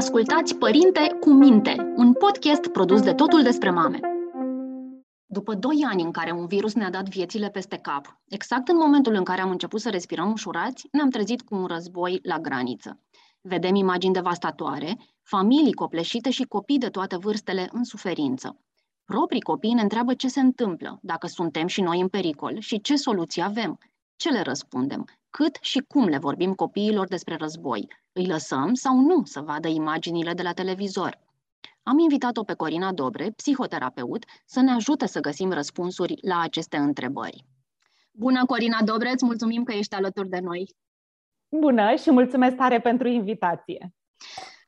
Ascultați Părinte cu Minte, un podcast produs de Totul despre Mame. După doi ani în care un virus ne-a dat viețile peste cap, exact în momentul în care am început să respirăm ușurați, ne-am trezit cu un război la graniță. Vedem imagini devastatoare, familii copleșite și copii de toate vârstele în suferință. Proprii copii ne întreabă ce se întâmplă, dacă suntem și noi în pericol și ce soluții avem. Ce le răspundem? Cât și cum le vorbim copiilor despre război? Îi lăsăm sau nu să vadă imaginile de la televizor? Am invitat-o pe Corina Dobre, psihoterapeut, să ne ajute să găsim răspunsuri la aceste întrebări. Bună, Corina Dobre, îți mulțumim că ești alături de noi. Bună și mulțumesc tare pentru invitație.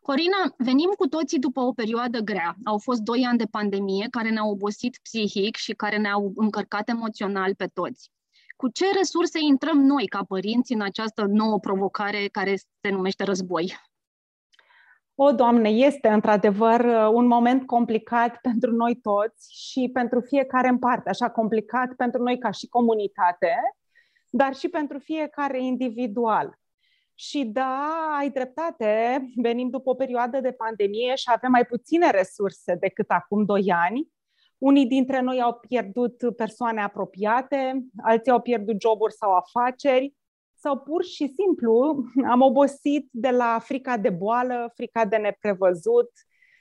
Corina, venim cu toții după o perioadă grea. Au fost doi ani de pandemie care ne-au obosit psihic și care ne-au încărcat emoțional pe toți cu ce resurse intrăm noi ca părinți în această nouă provocare care se numește război? O, Doamne, este într-adevăr uh, un moment complicat pentru noi toți și pentru fiecare în parte, așa complicat pentru noi ca și comunitate, dar și pentru fiecare individual. Și da, ai dreptate, venim după o perioadă de pandemie și avem mai puține resurse decât acum doi ani, unii dintre noi au pierdut persoane apropiate, alții au pierdut joburi sau afaceri, sau pur și simplu am obosit de la frica de boală, frica de neprevăzut,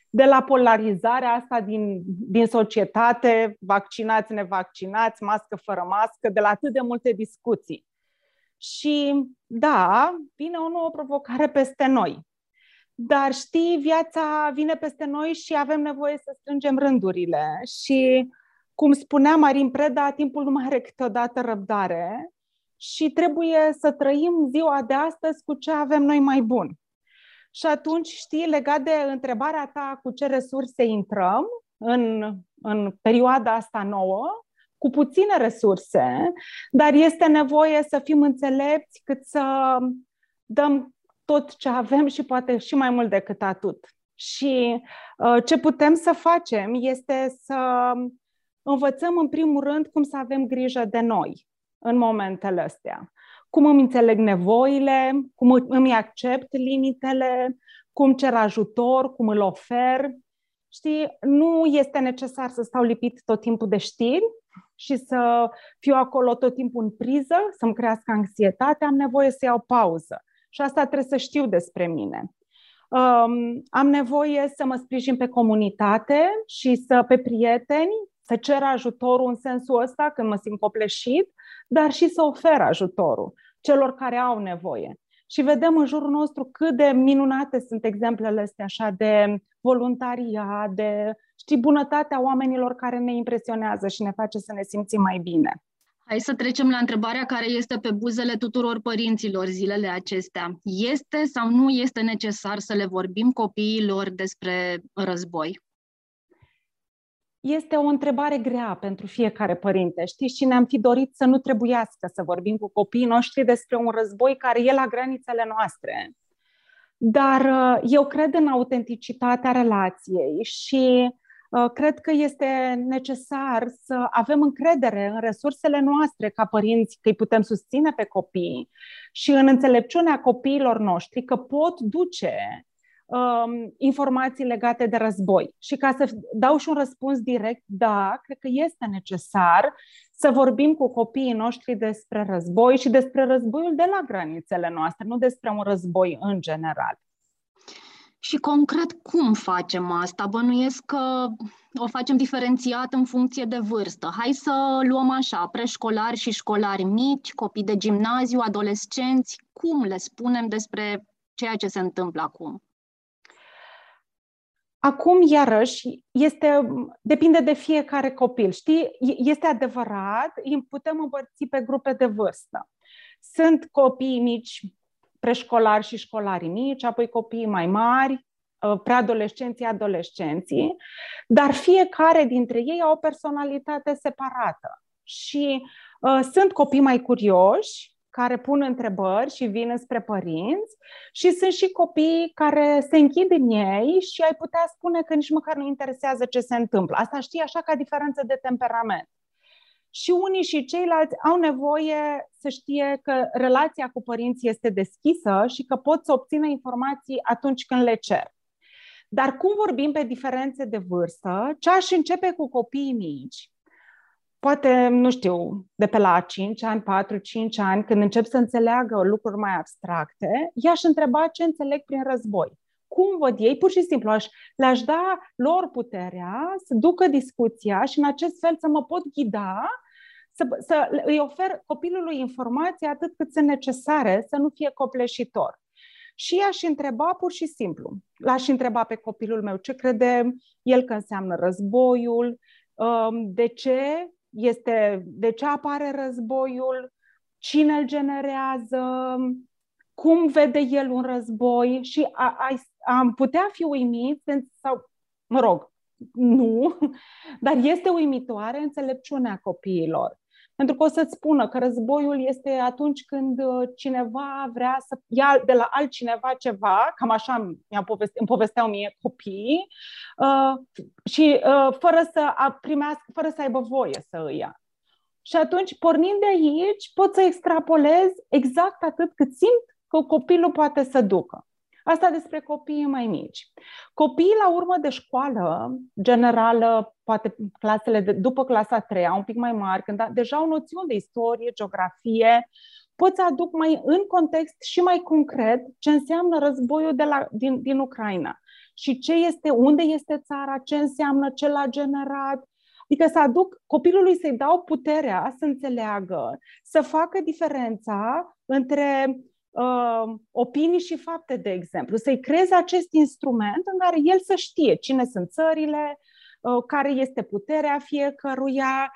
de la polarizarea asta din, din societate, vaccinați, nevaccinați, mască fără mască, de la atât de multe discuții. Și da, vine o nouă provocare peste noi. Dar știi, viața vine peste noi și avem nevoie să strângem rândurile. Și, cum spunea Marin Preda, timpul nu mai are câteodată răbdare și trebuie să trăim ziua de astăzi cu ce avem noi mai bun. Și atunci, știi, legat de întrebarea ta cu ce resurse intrăm în, în perioada asta nouă, cu puține resurse, dar este nevoie să fim înțelepți cât să dăm tot ce avem și poate și mai mult decât atât. Și uh, ce putem să facem este să învățăm în primul rând cum să avem grijă de noi în momentele astea. Cum îmi înțeleg nevoile, cum îmi accept limitele, cum cer ajutor, cum îl ofer. Știi, nu este necesar să stau lipit tot timpul de știri și să fiu acolo tot timpul în priză, să-mi crească anxietate, am nevoie să iau pauză și asta trebuie să știu despre mine. Um, am nevoie să mă sprijin pe comunitate și să pe prieteni, să cer ajutorul în sensul ăsta când mă simt copleșit, dar și să ofer ajutorul celor care au nevoie. Și vedem în jurul nostru cât de minunate sunt exemplele astea așa de voluntaria, de știi, bunătatea oamenilor care ne impresionează și ne face să ne simțim mai bine. Hai să trecem la întrebarea care este pe buzele tuturor părinților zilele acestea. Este sau nu este necesar să le vorbim copiilor despre război? Este o întrebare grea pentru fiecare părinte, știți, și ne-am fi dorit să nu trebuiască să vorbim cu copiii noștri despre un război care e la granițele noastre. Dar uh, eu cred în autenticitatea relației și Uh, cred că este necesar să avem încredere în resursele noastre ca părinți, că îi putem susține pe copii și în înțelepciunea copiilor noștri că pot duce um, informații legate de război. Și ca să dau și un răspuns direct, da, cred că este necesar să vorbim cu copiii noștri despre război și despre războiul de la granițele noastre, nu despre un război în general. Și concret, cum facem asta? Bănuiesc că o facem diferențiat în funcție de vârstă. Hai să luăm așa, preșcolari și școlari mici, copii de gimnaziu, adolescenți. Cum le spunem despre ceea ce se întâmplă acum? Acum, iarăși, este, depinde de fiecare copil. Știi, este adevărat, îi putem împărți pe grupe de vârstă. Sunt copii mici preșcolari și școlari mici, apoi copiii mai mari, uh, preadolescenții, adolescenții, dar fiecare dintre ei au o personalitate separată. Și uh, sunt copii mai curioși, care pun întrebări și vin spre părinți și sunt și copii care se închid în ei și ai putea spune că nici măcar nu interesează ce se întâmplă. Asta știi așa ca diferență de temperament și unii și ceilalți au nevoie să știe că relația cu părinții este deschisă și că pot să obțină informații atunci când le cer. Dar cum vorbim pe diferențe de vârstă, ce aș începe cu copiii mici, poate, nu știu, de pe la 5 ani, 4-5 ani, când încep să înțeleagă lucruri mai abstracte, i-aș întreba ce înțeleg prin război. Cum văd ei? Pur și simplu aș, le-aș da lor puterea să ducă discuția și în acest fel să mă pot ghida să, să îi ofer copilului informații atât cât sunt necesare, să nu fie copleșitor. Și aș întreba pur și simplu, l-aș întreba pe copilul meu ce crede el că înseamnă războiul, um, de ce este, de ce apare războiul, cine îl generează, cum vede el un război și a, a, am putea fi uimit sau, mă rog, nu, dar este uimitoare înțelepciunea copiilor. Pentru că o să-ți spună că războiul este atunci când uh, cineva vrea să ia de la altcineva ceva, cam așa mi-a poveste, îmi povesteau mie copiii, uh, și uh, fără să primească, fără să aibă voie să îi ia. Și atunci, pornind de aici, pot să extrapolez exact atât cât simt că copilul poate să ducă. Asta despre copiii mai mici. Copiii la urmă de școală generală, poate clasele de, după clasa 3, un pic mai mari, când deja au noțiuni de istorie, geografie, pot să aduc mai în context și mai concret ce înseamnă războiul de la, din, din Ucraina și ce este, unde este țara, ce înseamnă, ce l-a generat, Adică să aduc copilului să-i dau puterea să înțeleagă, să facă diferența între uh, opinii și fapte, de exemplu, să-i creeze acest instrument în care el să știe cine sunt țările, uh, care este puterea fiecăruia,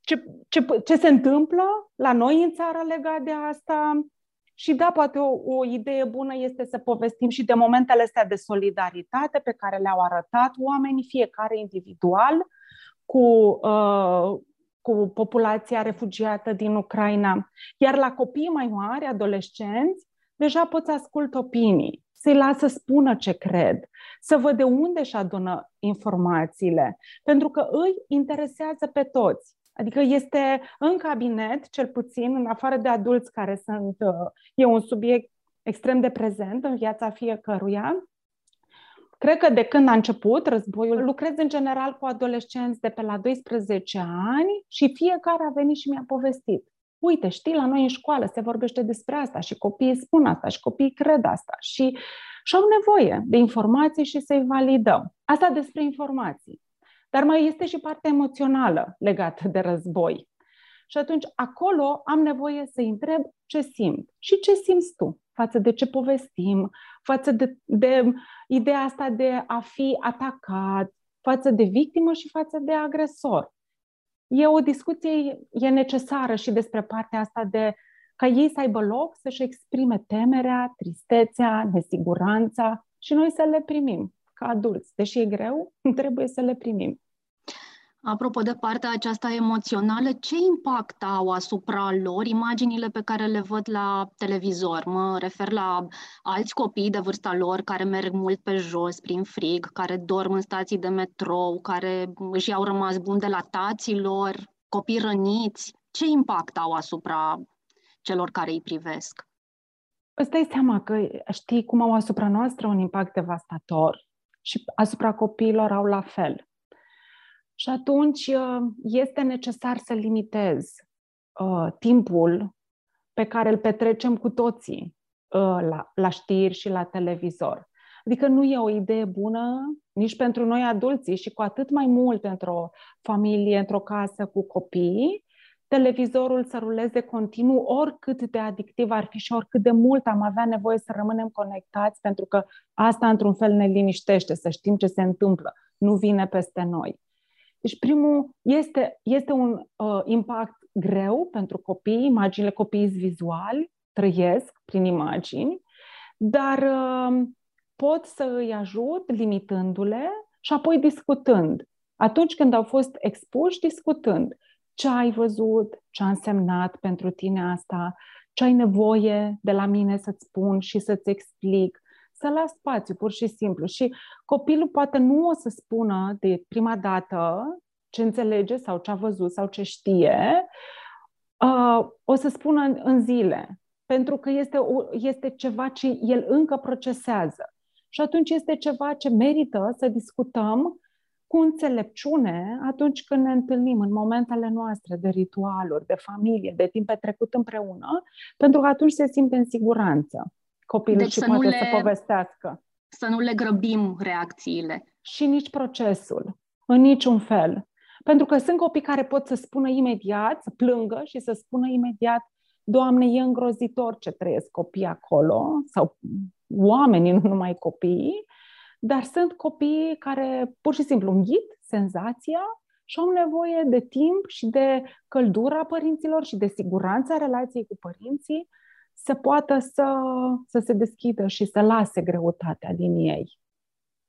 ce, ce, ce se întâmplă la noi în țară legat de asta. Și da, poate o, o idee bună este să povestim și de momentele astea de solidaritate pe care le-au arătat oamenii, fiecare individual, cu, uh, cu populația refugiată din Ucraina. Iar la copii mai mari, adolescenți, deja pot să ascult opinii, să-i las să spună ce cred, să văd de unde își adună informațiile, pentru că îi interesează pe toți. Adică este în cabinet, cel puțin, în afară de adulți care sunt, uh, e un subiect extrem de prezent în viața fiecăruia, Cred că de când a început războiul, lucrez în general cu adolescenți de pe la 12 ani și fiecare a venit și mi-a povestit. Uite, știi, la noi în școală se vorbește despre asta și copiii spun asta și copiii cred asta și, și au nevoie de informații și să-i validăm. Asta despre informații. Dar mai este și partea emoțională legată de război. Și atunci acolo am nevoie să întreb ce simt și ce simți tu față de ce povestim, față de, de ideea asta de a fi atacat, față de victimă și față de agresor. E o discuție, e necesară și despre partea asta de ca ei să aibă loc să-și exprime temerea, tristețea, nesiguranța și noi să le primim ca adulți. Deși e greu, trebuie să le primim. Apropo de partea aceasta emoțională, ce impact au asupra lor imaginile pe care le văd la televizor? Mă refer la alți copii de vârsta lor care merg mult pe jos prin frig, care dorm în stații de metrou, care își au rămas buni de la tații lor, copii răniți. Ce impact au asupra celor care îi privesc? Îți dai seama că știi cum au asupra noastră un impact devastator și asupra copiilor au la fel. Și atunci uh, este necesar să limitez uh, timpul pe care îl petrecem cu toții uh, la, la știri și la televizor. Adică nu e o idee bună nici pentru noi adulții și cu atât mai mult într-o familie, într-o casă cu copii, televizorul să ruleze continuu, oricât de adictiv ar fi și oricât de mult am avea nevoie să rămânem conectați, pentru că asta într-un fel ne liniștește, să știm ce se întâmplă, nu vine peste noi. Deci primul este, este un uh, impact greu pentru copii, imaginile copiii vizuali, trăiesc prin imagini, dar uh, pot să îi ajut limitându-le și apoi discutând. Atunci când au fost expuși, discutând ce ai văzut, ce a însemnat pentru tine asta, ce ai nevoie de la mine să-ți spun și să-ți explic, să las spațiu, pur și simplu. Și copilul poate nu o să spună de prima dată ce înțelege sau ce a văzut sau ce știe, uh, o să spună în, în zile, pentru că este, o, este ceva ce el încă procesează. Și Și atunci este ceva ce merită să discutăm cu înțelepciune atunci când ne întâlnim în momentele noastre de ritualuri, de familie, de timp petrecut împreună, pentru că atunci se simte în siguranță copilul deci și poate le, să povestească. Să nu le grăbim reacțiile. Și nici procesul, în niciun fel. Pentru că sunt copii care pot să spună imediat, să plângă și să spună imediat Doamne, e îngrozitor ce trăiesc copiii acolo, sau oamenii, nu numai copiii, dar sunt copii care pur și simplu înghit senzația și au nevoie de timp și de căldura părinților și de siguranța relației cu părinții să poată să, să se deschidă și să lase greutatea din ei.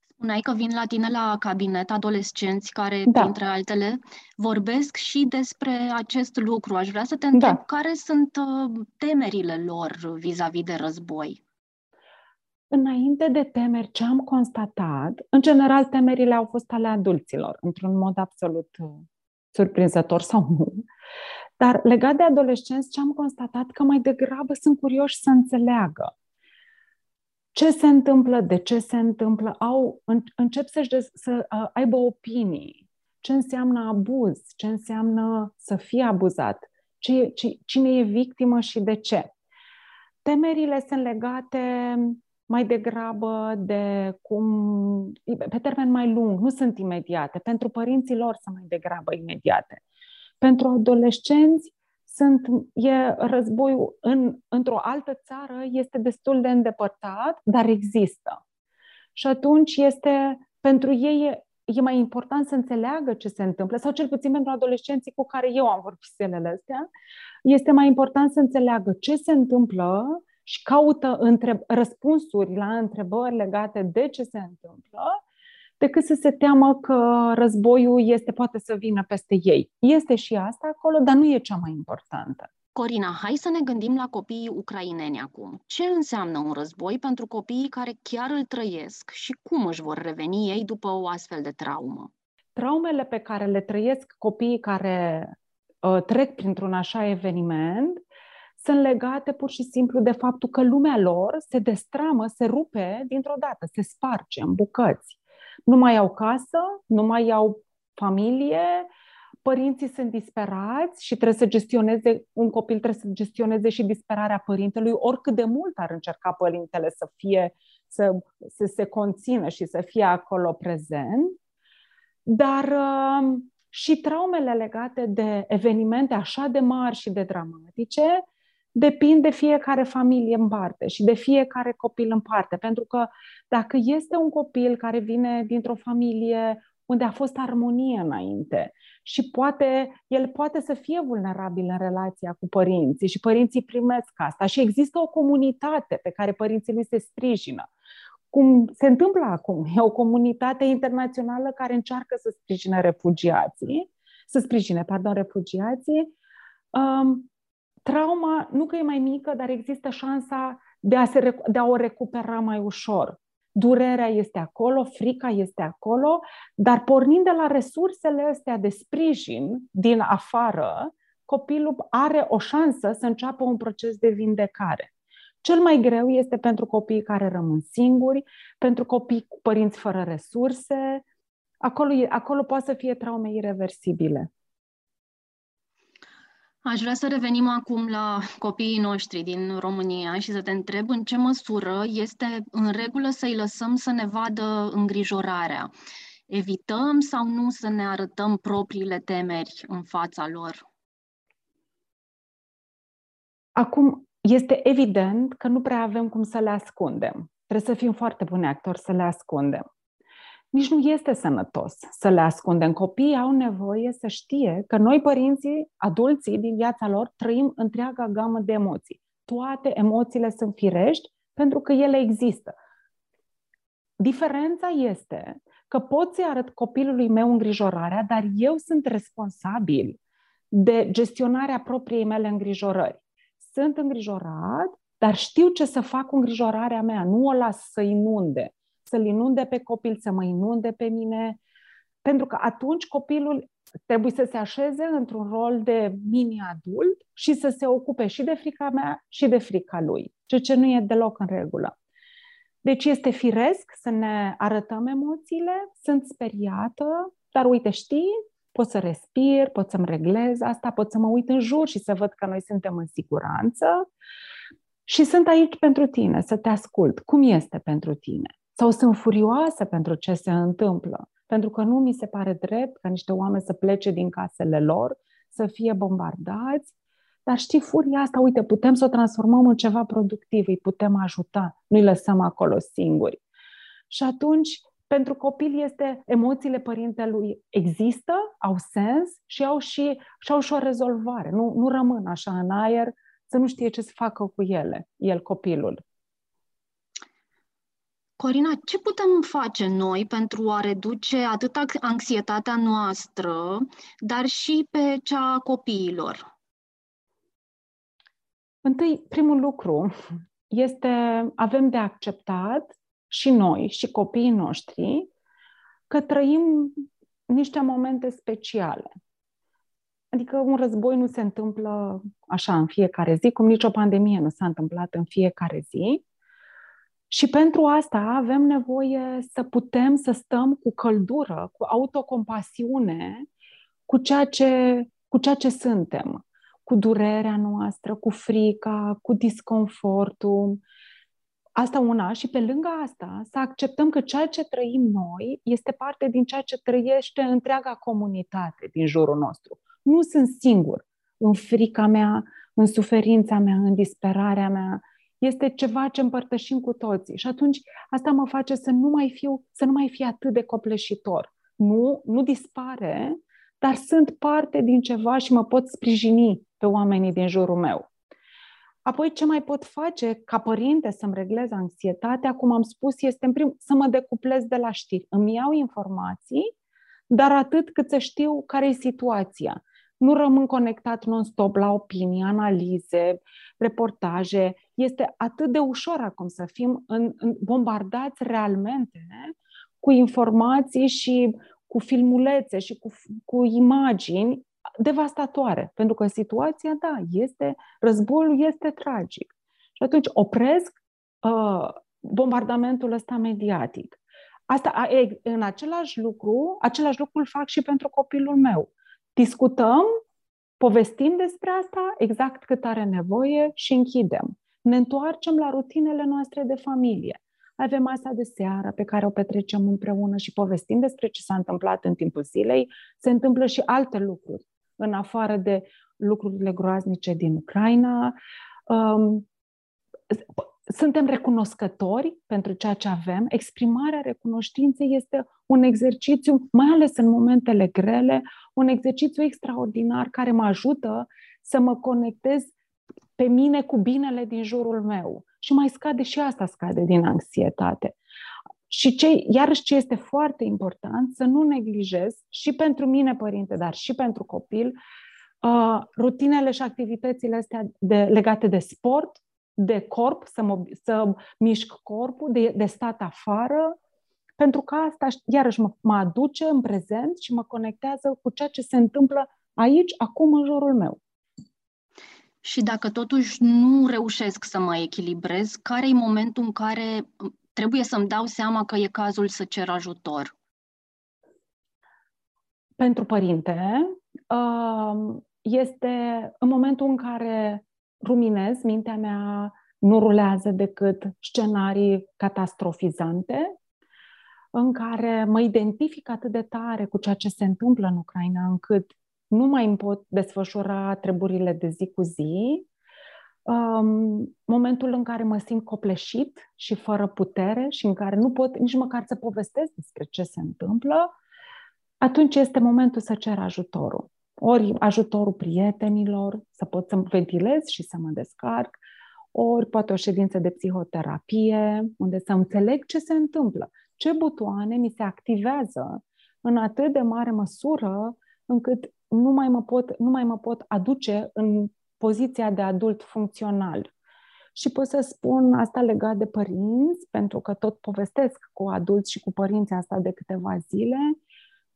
Spuneai că vin la tine la cabinet adolescenți care, da. printre altele, vorbesc și despre acest lucru. Aș vrea să te întreb da. care sunt uh, temerile lor vis-a-vis de război. Înainte de temeri, ce am constatat, în general temerile au fost ale adulților, într-un mod absolut uh, surprinzător sau nu, dar legat de adolescenți, ce am constatat că mai degrabă sunt curioși să înțeleagă ce se întâmplă, de ce se întâmplă, au, încep să-și de, să uh, aibă opinii, ce înseamnă abuz, ce înseamnă să fie abuzat, ce, ce, cine e victimă și de ce. Temerile sunt legate mai degrabă de cum, pe termen mai lung, nu sunt imediate. Pentru părinții lor sunt mai degrabă imediate. Pentru adolescenți, sunt, e războiul în, într-o altă țară este destul de îndepărtat, dar există. Și atunci este, pentru ei e, e mai important să înțeleagă ce se întâmplă, sau cel puțin pentru adolescenții cu care eu am vorbit zilele astea, este mai important să înțeleagă ce se întâmplă și caută întreb- răspunsuri la întrebări legate de ce se întâmplă, decât să se teamă că războiul este poate să vină peste ei. Este și asta acolo, dar nu e cea mai importantă. Corina, hai să ne gândim la copiii ucraineni acum. Ce înseamnă un război pentru copiii care chiar îl trăiesc și cum își vor reveni ei după o astfel de traumă? Traumele pe care le trăiesc copiii care uh, trec printr-un așa eveniment sunt legate pur și simplu de faptul că lumea lor se destramă, se rupe dintr-o dată, se sparge în bucăți. Nu mai au casă, nu mai au familie, părinții sunt disperați și trebuie să gestioneze, un copil trebuie să gestioneze și disperarea părintelui, oricât de mult ar încerca părintele să fie, să, să se conțină și să fie acolo prezent. Dar uh, și traumele legate de evenimente așa de mari și de dramatice depind de fiecare familie în parte și de fiecare copil în parte. Pentru că dacă este un copil care vine dintr-o familie unde a fost armonie înainte și poate, el poate să fie vulnerabil în relația cu părinții și părinții primesc asta și există o comunitate pe care părinții lui se sprijină. Cum se întâmplă acum, e o comunitate internațională care încearcă să sprijine refugiații, să sprijine, pardon, refugiații. Um, trauma nu că e mai mică, dar există șansa de a, se, de a o recupera mai ușor. Durerea este acolo, frica este acolo, dar pornind de la resursele astea de sprijin din afară, copilul are o șansă să înceapă un proces de vindecare. Cel mai greu este pentru copiii care rămân singuri, pentru copii cu părinți fără resurse. Acolo, acolo poate să fie traume irreversibile. Aș vrea să revenim acum la copiii noștri din România și să te întreb în ce măsură este în regulă să-i lăsăm să ne vadă îngrijorarea. Evităm sau nu să ne arătăm propriile temeri în fața lor? Acum, este evident că nu prea avem cum să le ascundem. Trebuie să fim foarte buni actori să le ascundem nici nu este sănătos să le ascundem. Copiii au nevoie să știe că noi, părinții, adulții din viața lor, trăim întreaga gamă de emoții. Toate emoțiile sunt firești pentru că ele există. Diferența este că pot să arăt copilului meu îngrijorarea, dar eu sunt responsabil de gestionarea propriei mele îngrijorări. Sunt îngrijorat, dar știu ce să fac cu îngrijorarea mea, nu o las să inunde să-l inunde pe copil, să mă inunde pe mine, pentru că atunci copilul trebuie să se așeze într-un rol de mini-adult și să se ocupe și de frica mea și de frica lui, ceea ce nu e deloc în regulă. Deci este firesc să ne arătăm emoțiile, sunt speriată, dar uite, știi, pot să respir, pot să-mi reglez asta, pot să mă uit în jur și să văd că noi suntem în siguranță și sunt aici pentru tine, să te ascult. Cum este pentru tine? Sau sunt furioasă pentru ce se întâmplă, pentru că nu mi se pare drept ca niște oameni să plece din casele lor, să fie bombardați, dar știi, furia asta, uite, putem să o transformăm în ceva productiv, îi putem ajuta, nu-i lăsăm acolo singuri. Și atunci, pentru copil este, emoțiile părintelui există, au sens și au și, și, au și o rezolvare. Nu, nu rămân așa în aer să nu știe ce să facă cu ele, el, copilul. Corina, ce putem face noi pentru a reduce atât anxietatea noastră, dar și pe cea a copiilor? Întâi, primul lucru este, avem de acceptat și noi și copiii noștri că trăim niște momente speciale. Adică un război nu se întâmplă așa în fiecare zi, cum nicio pandemie nu s-a întâmplat în fiecare zi. Și pentru asta avem nevoie să putem să stăm cu căldură, cu autocompasiune, cu ceea ce, cu ceea ce suntem cu durerea noastră, cu frica, cu disconfortul. Asta una și pe lângă asta să acceptăm că ceea ce trăim noi este parte din ceea ce trăiește întreaga comunitate din jurul nostru. Nu sunt singur în frica mea, în suferința mea, în disperarea mea. Este ceva ce împărtășim cu toții. Și atunci asta mă face să nu mai fiu, să nu mai fie atât de copleșitor. Nu, nu dispare, dar sunt parte din ceva și mă pot sprijini pe oamenii din jurul meu. Apoi, ce mai pot face ca părinte să-mi reglez anxietatea, cum am spus, este în prim să mă decuplez de la știri. Îmi iau informații, dar atât cât să știu care e situația. Nu rămân conectat non-stop la opinii, analize, reportaje. Este atât de ușor acum să fim în, în bombardați realmente cu informații și cu filmulețe și cu, cu imagini devastatoare, pentru că situația, da, este, războiul este tragic. Și atunci opresc uh, bombardamentul ăsta mediatic. Asta, în același lucru, același lucru îl fac și pentru copilul meu. Discutăm, povestim despre asta exact cât are nevoie și închidem. Ne întoarcem la rutinele noastre de familie. Avem masa de seară pe care o petrecem împreună și povestim despre ce s-a întâmplat în timpul zilei. Se întâmplă și alte lucruri în afară de lucrurile groaznice din Ucraina. Um, suntem recunoscători pentru ceea ce avem. Exprimarea recunoștinței este un exercițiu, mai ales în momentele grele, un exercițiu extraordinar care mă ajută să mă conectez pe mine cu binele din jurul meu. Și mai scade și asta scade din anxietate. Și ce, iarăși ce este foarte important, să nu neglijez și pentru mine, părinte, dar și pentru copil, uh, rutinele și activitățile astea de, legate de sport, de corp, să, mă, să mișc corpul, de, de stat afară, pentru că asta, iarăși, mă, mă aduce în prezent și mă conectează cu ceea ce se întâmplă aici, acum, în jurul meu. Și dacă totuși nu reușesc să mă echilibrez, care e momentul în care trebuie să-mi dau seama că e cazul să cer ajutor? Pentru părinte, um, este în momentul în care ruminez, mintea mea nu rulează decât scenarii catastrofizante, în care mă identific atât de tare cu ceea ce se întâmplă în Ucraina, încât nu mai îmi pot desfășura treburile de zi cu zi um, momentul în care mă simt copleșit și fără putere și în care nu pot nici măcar să povestesc despre ce se întâmplă, atunci este momentul să cer ajutorul. Ori ajutorul prietenilor, să pot să ventilez și să mă descarc, ori poate o ședință de psihoterapie, unde să înțeleg ce se întâmplă, ce butoane mi se activează în atât de mare măsură încât nu mai mă pot, nu mai mă pot aduce în poziția de adult funcțional. Și pot să spun asta legat de părinți, pentru că tot povestesc cu adulți și cu părinții asta de câteva zile,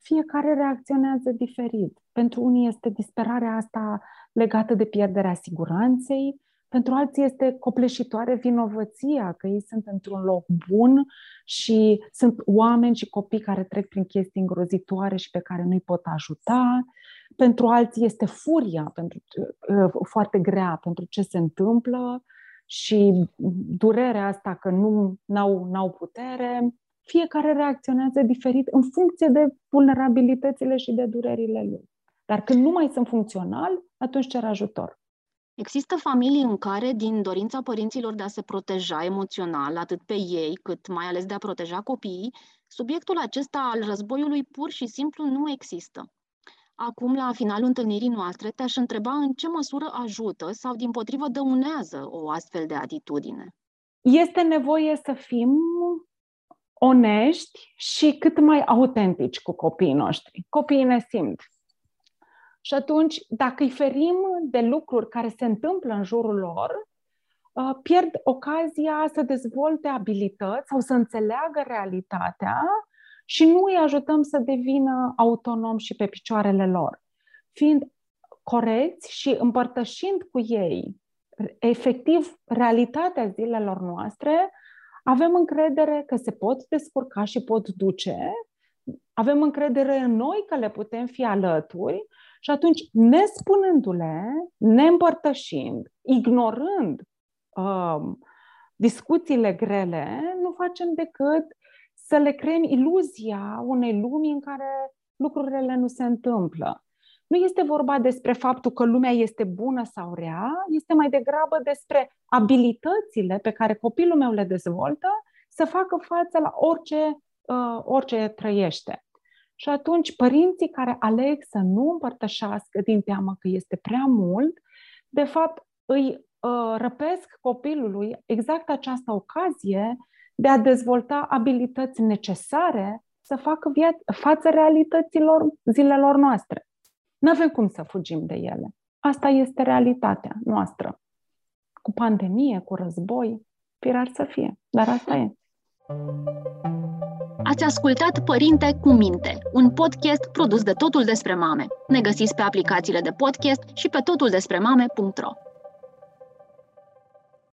fiecare reacționează diferit. Pentru unii este disperarea asta legată de pierderea siguranței, pentru alții este copleșitoare vinovăția că ei sunt într-un loc bun și sunt oameni și copii care trec prin chestii îngrozitoare și pe care nu-i pot ajuta. Pentru alții este furia pentru, uh, foarte grea pentru ce se întâmplă și durerea asta că nu au n-au putere. Fiecare reacționează diferit în funcție de vulnerabilitățile și de durerile lui. Dar când nu mai sunt funcțional, atunci cer ajutor. Există familii în care, din dorința părinților de a se proteja emoțional, atât pe ei, cât mai ales de a proteja copiii, subiectul acesta al războiului pur și simplu nu există. Acum, la finalul întâlnirii noastre, te-aș întreba în ce măsură ajută sau, din potrivă, dăunează o astfel de atitudine. Este nevoie să fim onești și cât mai autentici cu copiii noștri. Copiii ne simt. Și atunci, dacă îi ferim de lucruri care se întâmplă în jurul lor, uh, pierd ocazia să dezvolte abilități sau să înțeleagă realitatea și nu îi ajutăm să devină autonom și pe picioarele lor. Fiind coreți și împărtășind cu ei efectiv realitatea zilelor noastre, avem încredere că se pot descurca și pot duce, avem încredere în noi că le putem fi alături și atunci, nespunându-le, ne împărtășind, ignorând uh, discuțiile grele, nu facem decât să le creăm iluzia unei lumi în care lucrurile nu se întâmplă. Nu este vorba despre faptul că lumea este bună sau rea, este mai degrabă despre abilitățile pe care copilul meu le dezvoltă să facă față la orice, uh, orice trăiește. Și atunci părinții care aleg să nu împărtășească din teamă că este prea mult, de fapt îi uh, răpesc copilului exact această ocazie de a dezvolta abilități necesare să facă via- față realităților zilelor noastre. Nu avem cum să fugim de ele. Asta este realitatea noastră. Cu pandemie, cu război, firar să fie, dar asta e. Ați ascultat Părinte cu Minte, un podcast produs de Totul Despre Mame. Ne găsiți pe aplicațiile de podcast și pe totuldespremame.ro.